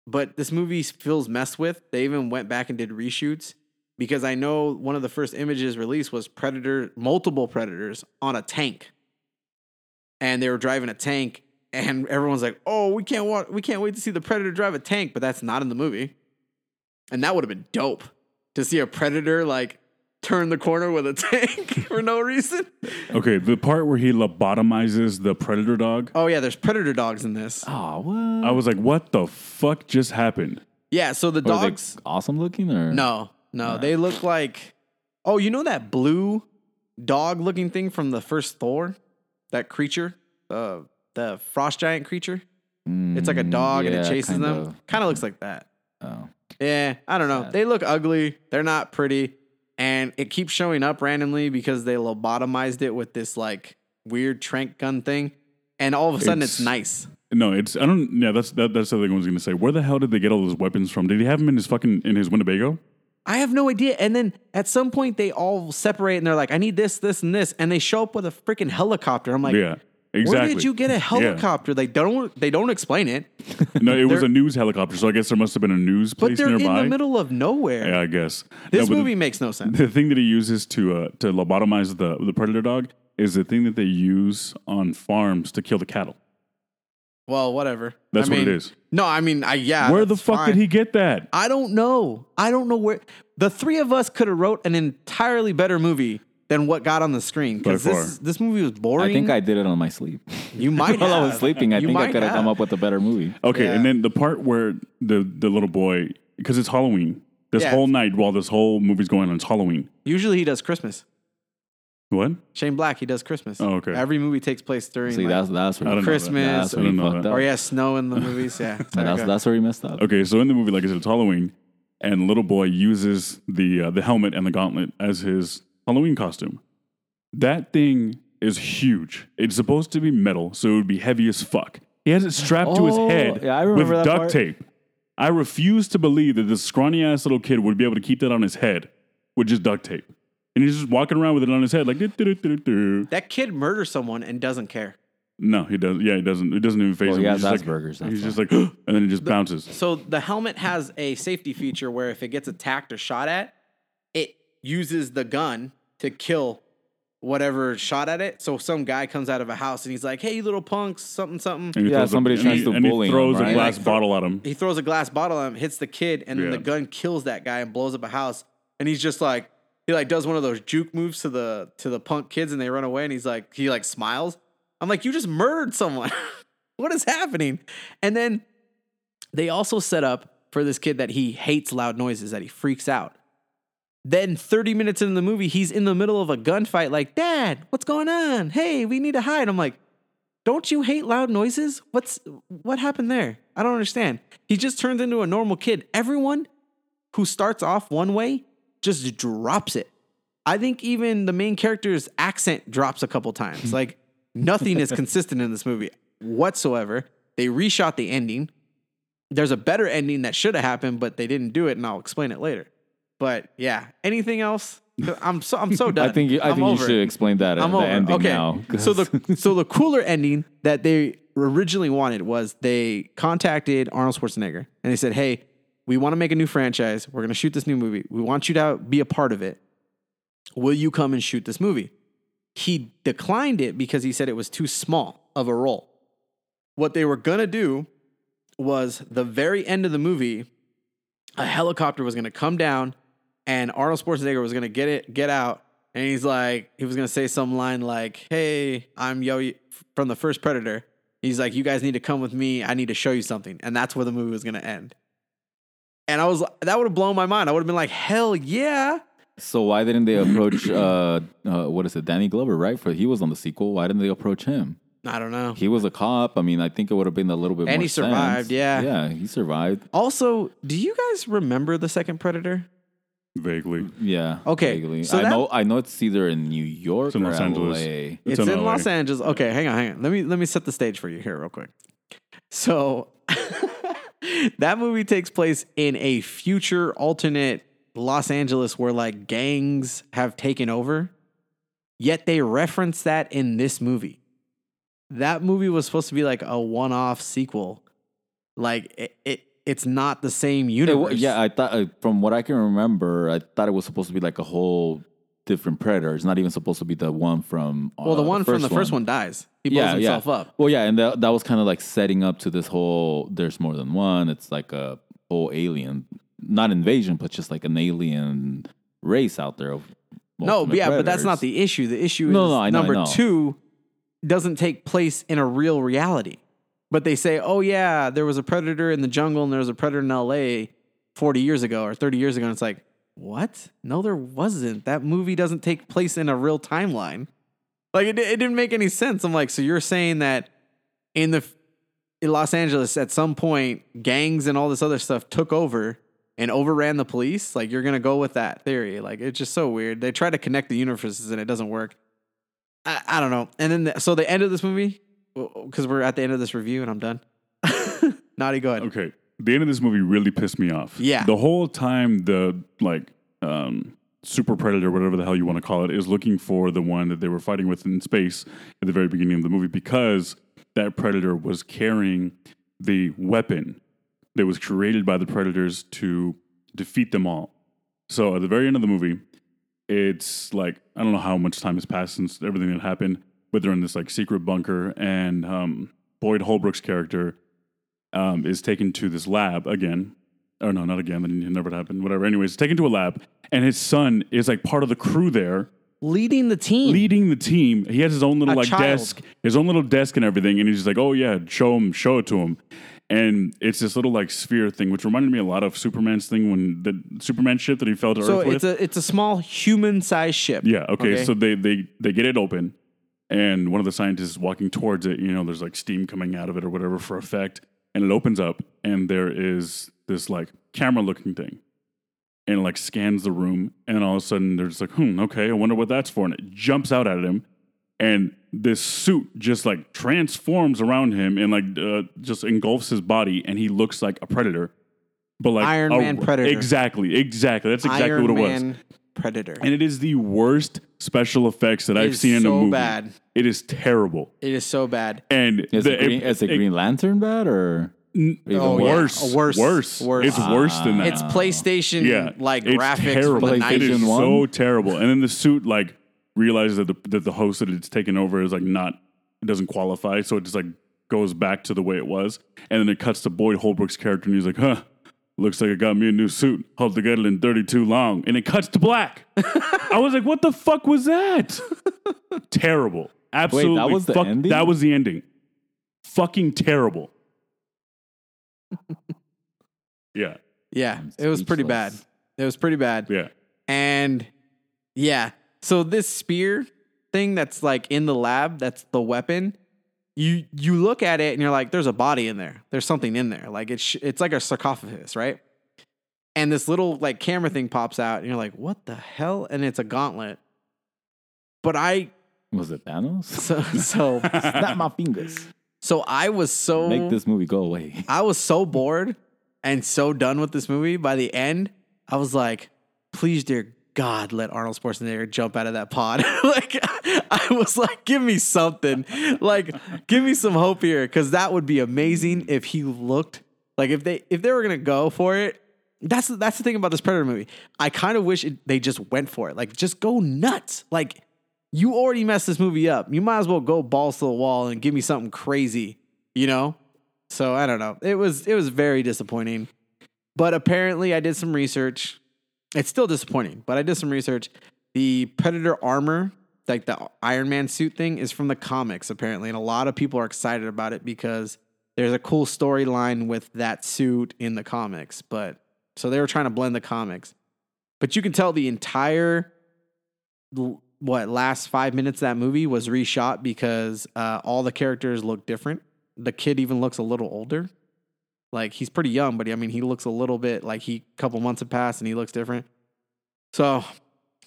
but this movie feels messed with. They even went back and did reshoots because I know one of the first images released was predator, multiple predators on a tank, and they were driving a tank, and everyone's like, "Oh, we can't wa- we can't wait to see the predator drive a tank," but that's not in the movie, and that would have been dope to see a predator like turn the corner with a <laughs> tank for no reason. Okay, the part where he lobotomizes the predator dog, Oh yeah, there's predator dogs in this. Oh, what? I was like, what the fuck just happened? Yeah, so the Were they dogs. awesome looking or No, no, they look like. Oh, you know that blue dog looking thing from the first Thor? That creature, uh, the frost giant creature. It's like a dog and Mm, yeah, it chases kind them. of. Kind of looks like that. Oh. Yeah, I don't know. They look ugly. They're not pretty, and it keeps showing up randomly because they lobotomized it with this like weird trank gun thing, and all of a sudden it's, It's- nice. No, it's I don't. Yeah, that's that, that's the thing I was gonna say. Where the hell did they get all those weapons from? Did he have them in his fucking in his Winnebago? I have no idea. And then at some point they all separate and they're like, I need this, this, and this. And they show up with a freaking helicopter. I'm like, yeah, exactly. where did you get a Yeah. helicopter? They don't they don't explain it. <laughs> No, it was a news helicopter, so I guess there must have been a news place But they're nearby. in the middle of nowhere. Yeah, I guess This No, movie makes no sense. The thing that he uses to uh, to lobotomize the the predator dog is the thing that they use on farms to kill the cattle. Well, whatever. That's I what it mean, is. No, I mean, I yeah. Where the fuck fine. did he get that? I don't know. I don't know where the three of us could have wrote an entirely better movie than what got on the screen because By this this movie was boring. I think I did it on my sleep. you <laughs> might While I was have. sleeping, I You think I might could have come up with a better movie. Okay, Yeah. and then the part where the the little boy because it's Halloween. This Yeah. whole night while this whole movie's going on, it's Halloween. Usually he does Christmas. What? Shane Black, he does Christmas. Oh, okay. Every movie takes place during See, like, that's that's where I don't know that. Christmas That's where I he don't know fucked that. up. or yeah, snow in the movies. Yeah, Sorry, <laughs> that's go. that's where he messed up. Okay, so in the movie, like I said, it's Halloween, and little boy uses the uh, the helmet and the gauntlet as his Halloween costume. That thing is huge. It's supposed to be metal, so it would be heavy as fuck. He has it strapped to his Oh, head yeah, I remember with that duct part. tape. I refuse to believe that this scrawny ass little kid would be able to keep that on his head with just duct tape. And he's just walking around with it on his head like. "Do-do-do-do-do." that kid murders someone and doesn't care. No, he doesn't. Yeah, he doesn't. It doesn't even phase Well, him. he He's has just Asperger's, Like, that's he's just like, and then he just bounces. So the helmet has a safety feature where if it gets attacked or shot at, it uses the gun to kill whatever shot at it. So some guy comes out of a house and he's like, "Hey, you little punks, something something." And he Yeah, throws a- somebody tries he- to and he bully him, throws right? a glass Like, bottle at him. He throws a glass bottle at him, hits the kid, and then the gun kills that guy and blows up a house. And he's just like, he like does one of those juke moves to the to the punk kids, and they run away. And he's like, he like smiles. I'm like, you just murdered someone. <laughs> what is happening? And then they also set up for this kid that he hates loud noises, that he freaks out. Then 30 minutes into the movie, he's in the middle of a gunfight, like, Dad, what's going on? Hey, we need to hide. I'm like, don't you hate loud noises? What's what happened there? I don't understand. He just turns into a normal kid. Everyone who starts off one way just drops it. I think even the main character's accent drops a couple times. Hmm. Like nothing is consistent in this movie whatsoever. They reshot the ending. There's a better ending that should have happened, but they didn't do it, and I'll explain it later. But yeah, anything else? I'm so I'm so <laughs> done. I think you, I I'm think you should explain that at I'm the over. ending okay. now. <laughs> So the so the cooler ending that they originally wanted was they contacted Arnold Schwarzenegger and they said, "Hey, we want to make a new franchise. We're going to shoot this new movie. We want you to be a part of it. Will you come and shoot this movie?" He declined it because he said it was too small of a role. What they were going to do was the very end of the movie, a helicopter was going to come down and Arnold Schwarzenegger was to get it, get out. And he's like, he was to say some line like, Hey, I'm Yo from the first Predator. He's like, You guys need to come with me. I need to show you something. And that's where the movie was to end. And I was, that would have blown my mind. I would have been like, Hell yeah. So why didn't they approach uh, uh what is it, Danny Glover, right? For he was on the sequel. Why didn't they approach him? I don't know. He was a cop. I mean, I think it would have been a little bit more. And he survived, sense. yeah. Yeah, he survived. Also, do you guys remember the second Predator? Vaguely. Yeah. Okay, vaguely. so I that- know I know it's either in New York in or Los Angeles. LA. It's It's, in in, LA. Los Angeles. Okay, hang on, hang on. Let me let me set the stage for you here real quick. So <laughs> that movie takes place in a future alternate Los Angeles where like gangs have taken over. Yet they reference that in this movie. That movie was supposed to be like a one-off sequel. Like it, it it's not the same universe. wa- yeah, I thought uh, from what I can remember, I thought it was supposed to be like a whole different predator. It's not even supposed to be the one from. Uh, Well, the one from the first one dies. He blows himself yeah. up. Well, yeah, and that, that was kind of like setting up to this whole. There's more than one. It's like a whole alien, not invasion, but just like an alien race out there. Of No, yeah, but that's not the issue. The issue No, is no, I number know. two doesn't take place in a real reality. But they say, oh, yeah, there was a predator in the jungle and there was a predator in LA 40 years ago or 30 years ago. And it's like, what? No, there wasn't. That movie doesn't take place in a real timeline. Like, it, it didn't make any sense. I'm like, so you're saying that in the in Los Angeles at some point, gangs and all this other stuff took over and overran the police. Like you're gonna go with that theory. Like it's just so weird. They try to connect the universes and it doesn't work. I, I don't know. And then the, so the end of this movie, because we're at the end of this review and I'm done. <laughs> Nati, go ahead. Okay. the end of this movie really pissed me off. Yeah. The whole time the like um super predator, whatever the hell you want to call it, is looking for the one that they were fighting with in space at the very beginning of the movie because that predator was carrying the weapon that was created by the predators to defeat them all. So at the very end of the movie, it's like I don't know how much time has passed since everything that happened, but they're in this like secret bunker, and um, Boyd Holbrook's character um, is taken to this lab again. Oh no, not again. That never happened. Whatever. Anyways, taken to a lab, and his son is like part of the crew there, Leading the team. leading the team. He has his own little A like child. desk, his own little desk and everything, and he's just like, "Oh yeah, show him, show it to him." And it's this little like sphere thing, which reminded me a lot of Superman's thing when the Superman ship that he fell to so Earth with. it's a it's a small human sized ship. Yeah. Okay. So they they they get it open, and one of the scientists is walking towards it. You know, there's like steam coming out of it or whatever for effect, and it opens up, and there is this like camera looking thing, and it like scans the room, and all of a sudden they're just like, hmm, okay, I wonder what that's for, and it jumps out at him, and this suit just like transforms around him and like uh, just engulfs his body, and he looks like a predator. But like Iron a- Man Predator. Exactly, exactly. That's exactly Iron what it was Man Predator. and it is the worst special effects that I've is seen in a so movie. bad. It is terrible. it is so bad. And Is the- it Green, is it it- Green Lantern bad or even Oh, yeah. worse, worse, worse, worse. It's worse than that. It's PlayStation yeah, like it's graphics terrible. from the It is 90s. So terrible. And then the suit like realizes that the that the host that it's taken over is like not it doesn't qualify, so it just like goes back to the way it was. And then it cuts to Boyd Holbrook's character, and he's like, "Huh." Looks like I got me a new suit. Hope to get it in 32 long. And it cuts to black. <laughs> I was like, what the fuck was that? terrible. Absolutely. Wait, that was the fuck- ending? That was the ending. Fucking terrible. <laughs> yeah. Yeah, it was pretty bad. It was pretty bad. Yeah. And yeah, so this spear thing that's like in the lab, that's the weapon. You you look at it and you're like, there's a body in there. There's something in there. Like it's it's like a sarcophagus, right? And this little like camera thing pops out, and you're like, what the hell? And it's a gauntlet. But I was it Thanos? so so <laughs> Snap my fingers. so I was so Make this movie go away. <laughs> I was so bored and so done with this movie. By the end, I was like, please, dear God, let Arnold Schwarzenegger jump out of that pod. <laughs> like, I was like, give me something. Like, give me some hope here. Cause that would be amazing if he looked like if they if they were gonna go for it. That's that's the thing about this Predator movie. I kind of wish it, they just went for it. Like, just go nuts. Like, you already messed this movie up. You might as well go balls to the wall and give me something crazy, you know? So I don't know. It was it was very disappointing. But apparently I did some research. It's still disappointing, but I did some research. The Predator armor, like the Iron Man suit thing, is from the comics, apparently. And a lot of people are excited about it because there's a cool storyline with that suit in the comics. But so they were trying to blend the comics. But you can tell the entire what last five minutes of that movie was reshot because uh, all the characters look different. The kid even looks a little older. Like he's pretty young, but I mean he looks a little bit like he couple months have passed and he looks different. So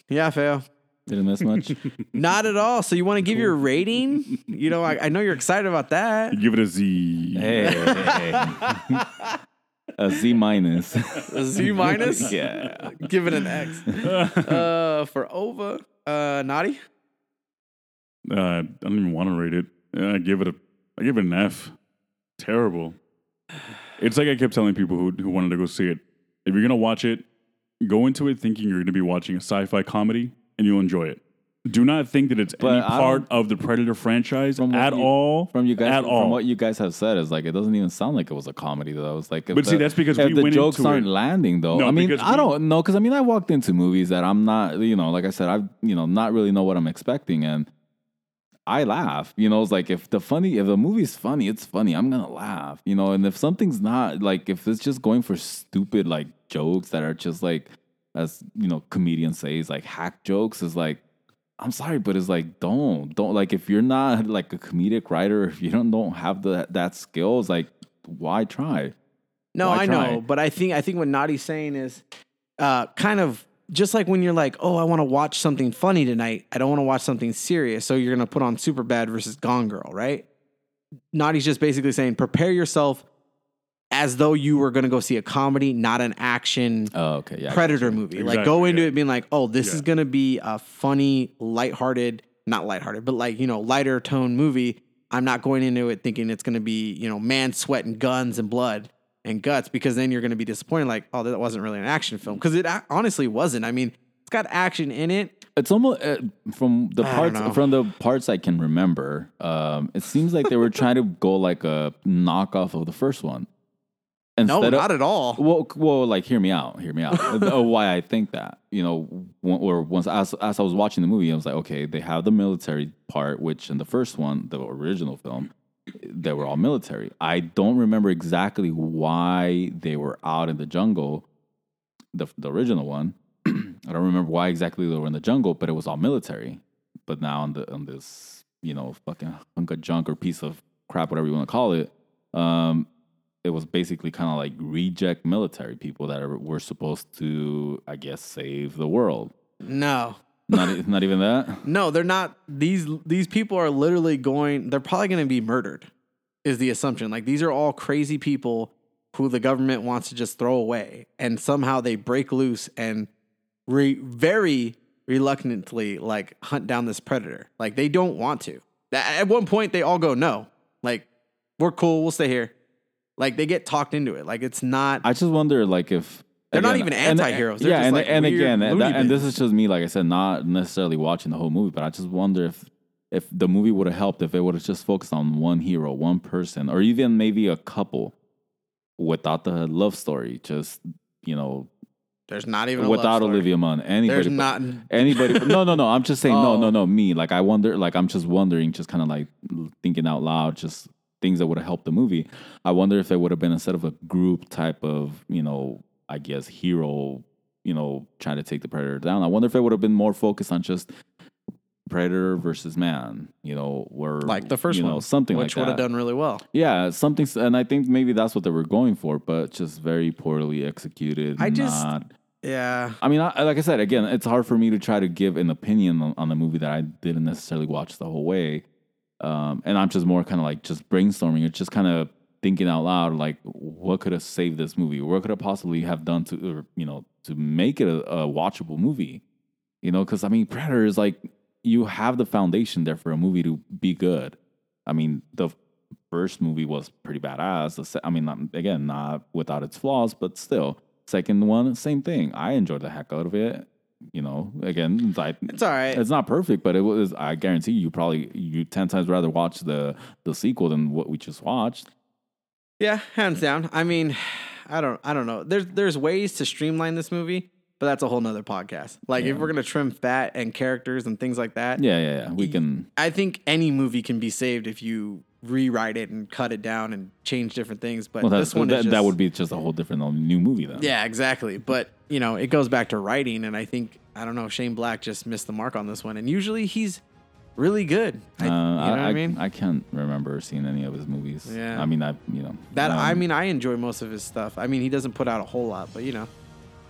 yeah, fail. Didn't miss much. <laughs> Not at all. So you want to give your rating? You know, I, I know you're excited about that. Give it a Z. hey, a Z minus. A Z minus? <laughs> yeah. Give it an X. <laughs> Uh, for Ova, uh, Nati. Uh, I don't even want to rate it. Uh, I give it a, I give it an F. Terrible. It's like I kept telling people who who wanted to go see it. If you're gonna watch it, go into it thinking you're gonna be watching a sci-fi comedy, and you'll enjoy it. Do not think that it's But any I part of the Predator franchise From what at you- all. From you guys, at all. from what you guys have said, is like it doesn't even sound like it was a comedy though. It's like, if But see, the- that's because if we the went jokes into aren't it- landing though. No, I mean, because I we- don't know because I mean, I walked into movies that I'm not, you know, like I said, I've you know not really know what I'm expecting, and I laugh. You know, it's like if the funny, if the movie's funny, it's funny. I'm gonna laugh. You know, and if something's not, like if it's just going for stupid like jokes that are just like, as you know, comedians say, is like hack jokes, is like. I'm sorry, but it's like don't don't like if you're not like a comedic writer, if you don't don't have the that skill, it's like why try? No, Why I try? know, but I think I think what Nati's saying is uh, kind of just like when you're like, oh, I want to watch something funny tonight. I don't want to watch something serious, so you're gonna put on Superbad versus Gone Girl, right? Nati's just basically saying, prepare yourself as though you were going to go see a comedy, not an action Oh, okay. Yeah. Predator movie. like go into yeah. it being like, oh, this is gonna be a funny, lighthearted, not lighthearted, but like, you know, lighter tone movie. I'm not going into it thinking it's gonna be, you know, man sweat and guns and blood and guts, because then you're gonna be disappointed, like, oh, that wasn't really an action film. Because it honestly wasn't. I mean, it's got action in it. It's almost uh, from the parts from the parts I can remember. Um, it seems like they were <laughs> trying to go like a knockoff of the first one. No, Instead of- not at all. Well, well, like hear me out, hear me out. <laughs> uh, why I think that, you know, when, or once as as I was watching the movie, I was like, okay, they have the military part, which in the first one, the original film, they were all military. I don't remember exactly why they were out in the jungle, the the original one. <clears throat> I don't remember why exactly they were in the jungle, but it was all military. But now on the on this, you know, fucking hunk of junk or piece of crap, whatever you want to call it, um, it was basically kind of like reject military people that are, were supposed to, I guess, save the world. No. Not not even that. <laughs> No, they're not. These these people are literally going. They're probably going to be murdered. Is the assumption? Like these are all crazy people who the government wants to just throw away, and somehow they break loose and re, very reluctantly like hunt down this predator. Like they don't want to. At one point, they all go no. Like we're cool. We'll stay here. Like they get talked into it. Like it's not. I just wonder, like, if They're not even anti-heroes. They're yeah, just and, like and again, and, that- and this is just me, like I said, not necessarily watching the whole movie, but I just wonder if if the movie would have helped if it would have just focused on one hero, one person, or even maybe a couple, without the love story. Just you know, there's not even a love without. Olivia Munn, anybody. There's but- not. Anybody? no, no, no. I'm just saying. No, <laughs> Oh. no, no. Me. Like I wonder. Like I'm just wondering. Just kind of like thinking out loud. Just things that would have helped the movie. I wonder if it would have been instead of a group type of you know, I guess hero. You know, trying to take the predator down. I wonder if it would have been more focused on just predator versus man. You know, where like the first you one, know, something which like would have done really well. Yeah, something, and I think maybe that's what they were going for, but just very poorly executed. I just- not, Yeah, I mean, I, like I said, again, it's hard for me to try to give an opinion on, on the movie that I didn't necessarily watch the whole way. Um, and I'm just more kind of like just brainstorming. It's just kind of thinking out loud, like what could have saved this movie? What could have possibly have done to, or, you know, to make it a, a watchable movie? You know, because I mean, Predator is like you have the foundation there for a movie to be good. I mean, the first movie was pretty badass. The se- I mean, not, again, not without its flaws, but still. Second one, same thing. I enjoyed the heck out of it. You know, again, it's all right. it's not perfect, but it was. I guarantee you, probably you ten times rather watch the the sequel than what we just watched. Yeah, hands down. I mean, I don't I don't know. There's there's ways to streamline this movie, but that's a whole nother podcast. Like if we're gonna trim fat and characters and things like that, Yeah, yeah, yeah. We can. I think any movie can be saved if you rewrite it and cut it down and change different things. But Well, this one that, is just, that would be just a whole different um, new movie then. Yeah, exactly. But you know, it goes back to writing, and I think I don't know. Shane Black just missed the mark on this one, and usually he's really good. I, Uh, you know I, what I, mean? I can't remember seeing any of his movies. Yeah. I mean, I you know That I um, mean, I enjoy most of his stuff. I mean, he doesn't put out a whole lot, but you know.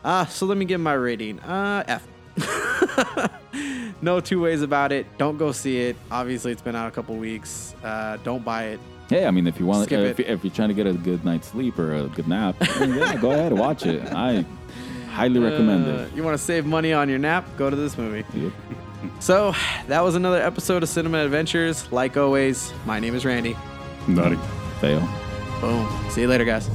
Uh, so let me give my rating. Uh, F. <laughs> no two ways about it. Don't go see it. Obviously, it's been out a couple weeks. Uh, don't buy it. Hey, I mean, if you want, Skip if, it. if you're trying to get a good night's sleep or a good nap, then yeah, go ahead and watch it. I highly recommend Uh, it. you want to save money on your nap? Go to this movie. Yep. So that was another episode of Cinema Adventures. Like always, my name is Randy. Nati. Fail. Boom. See you later, guys.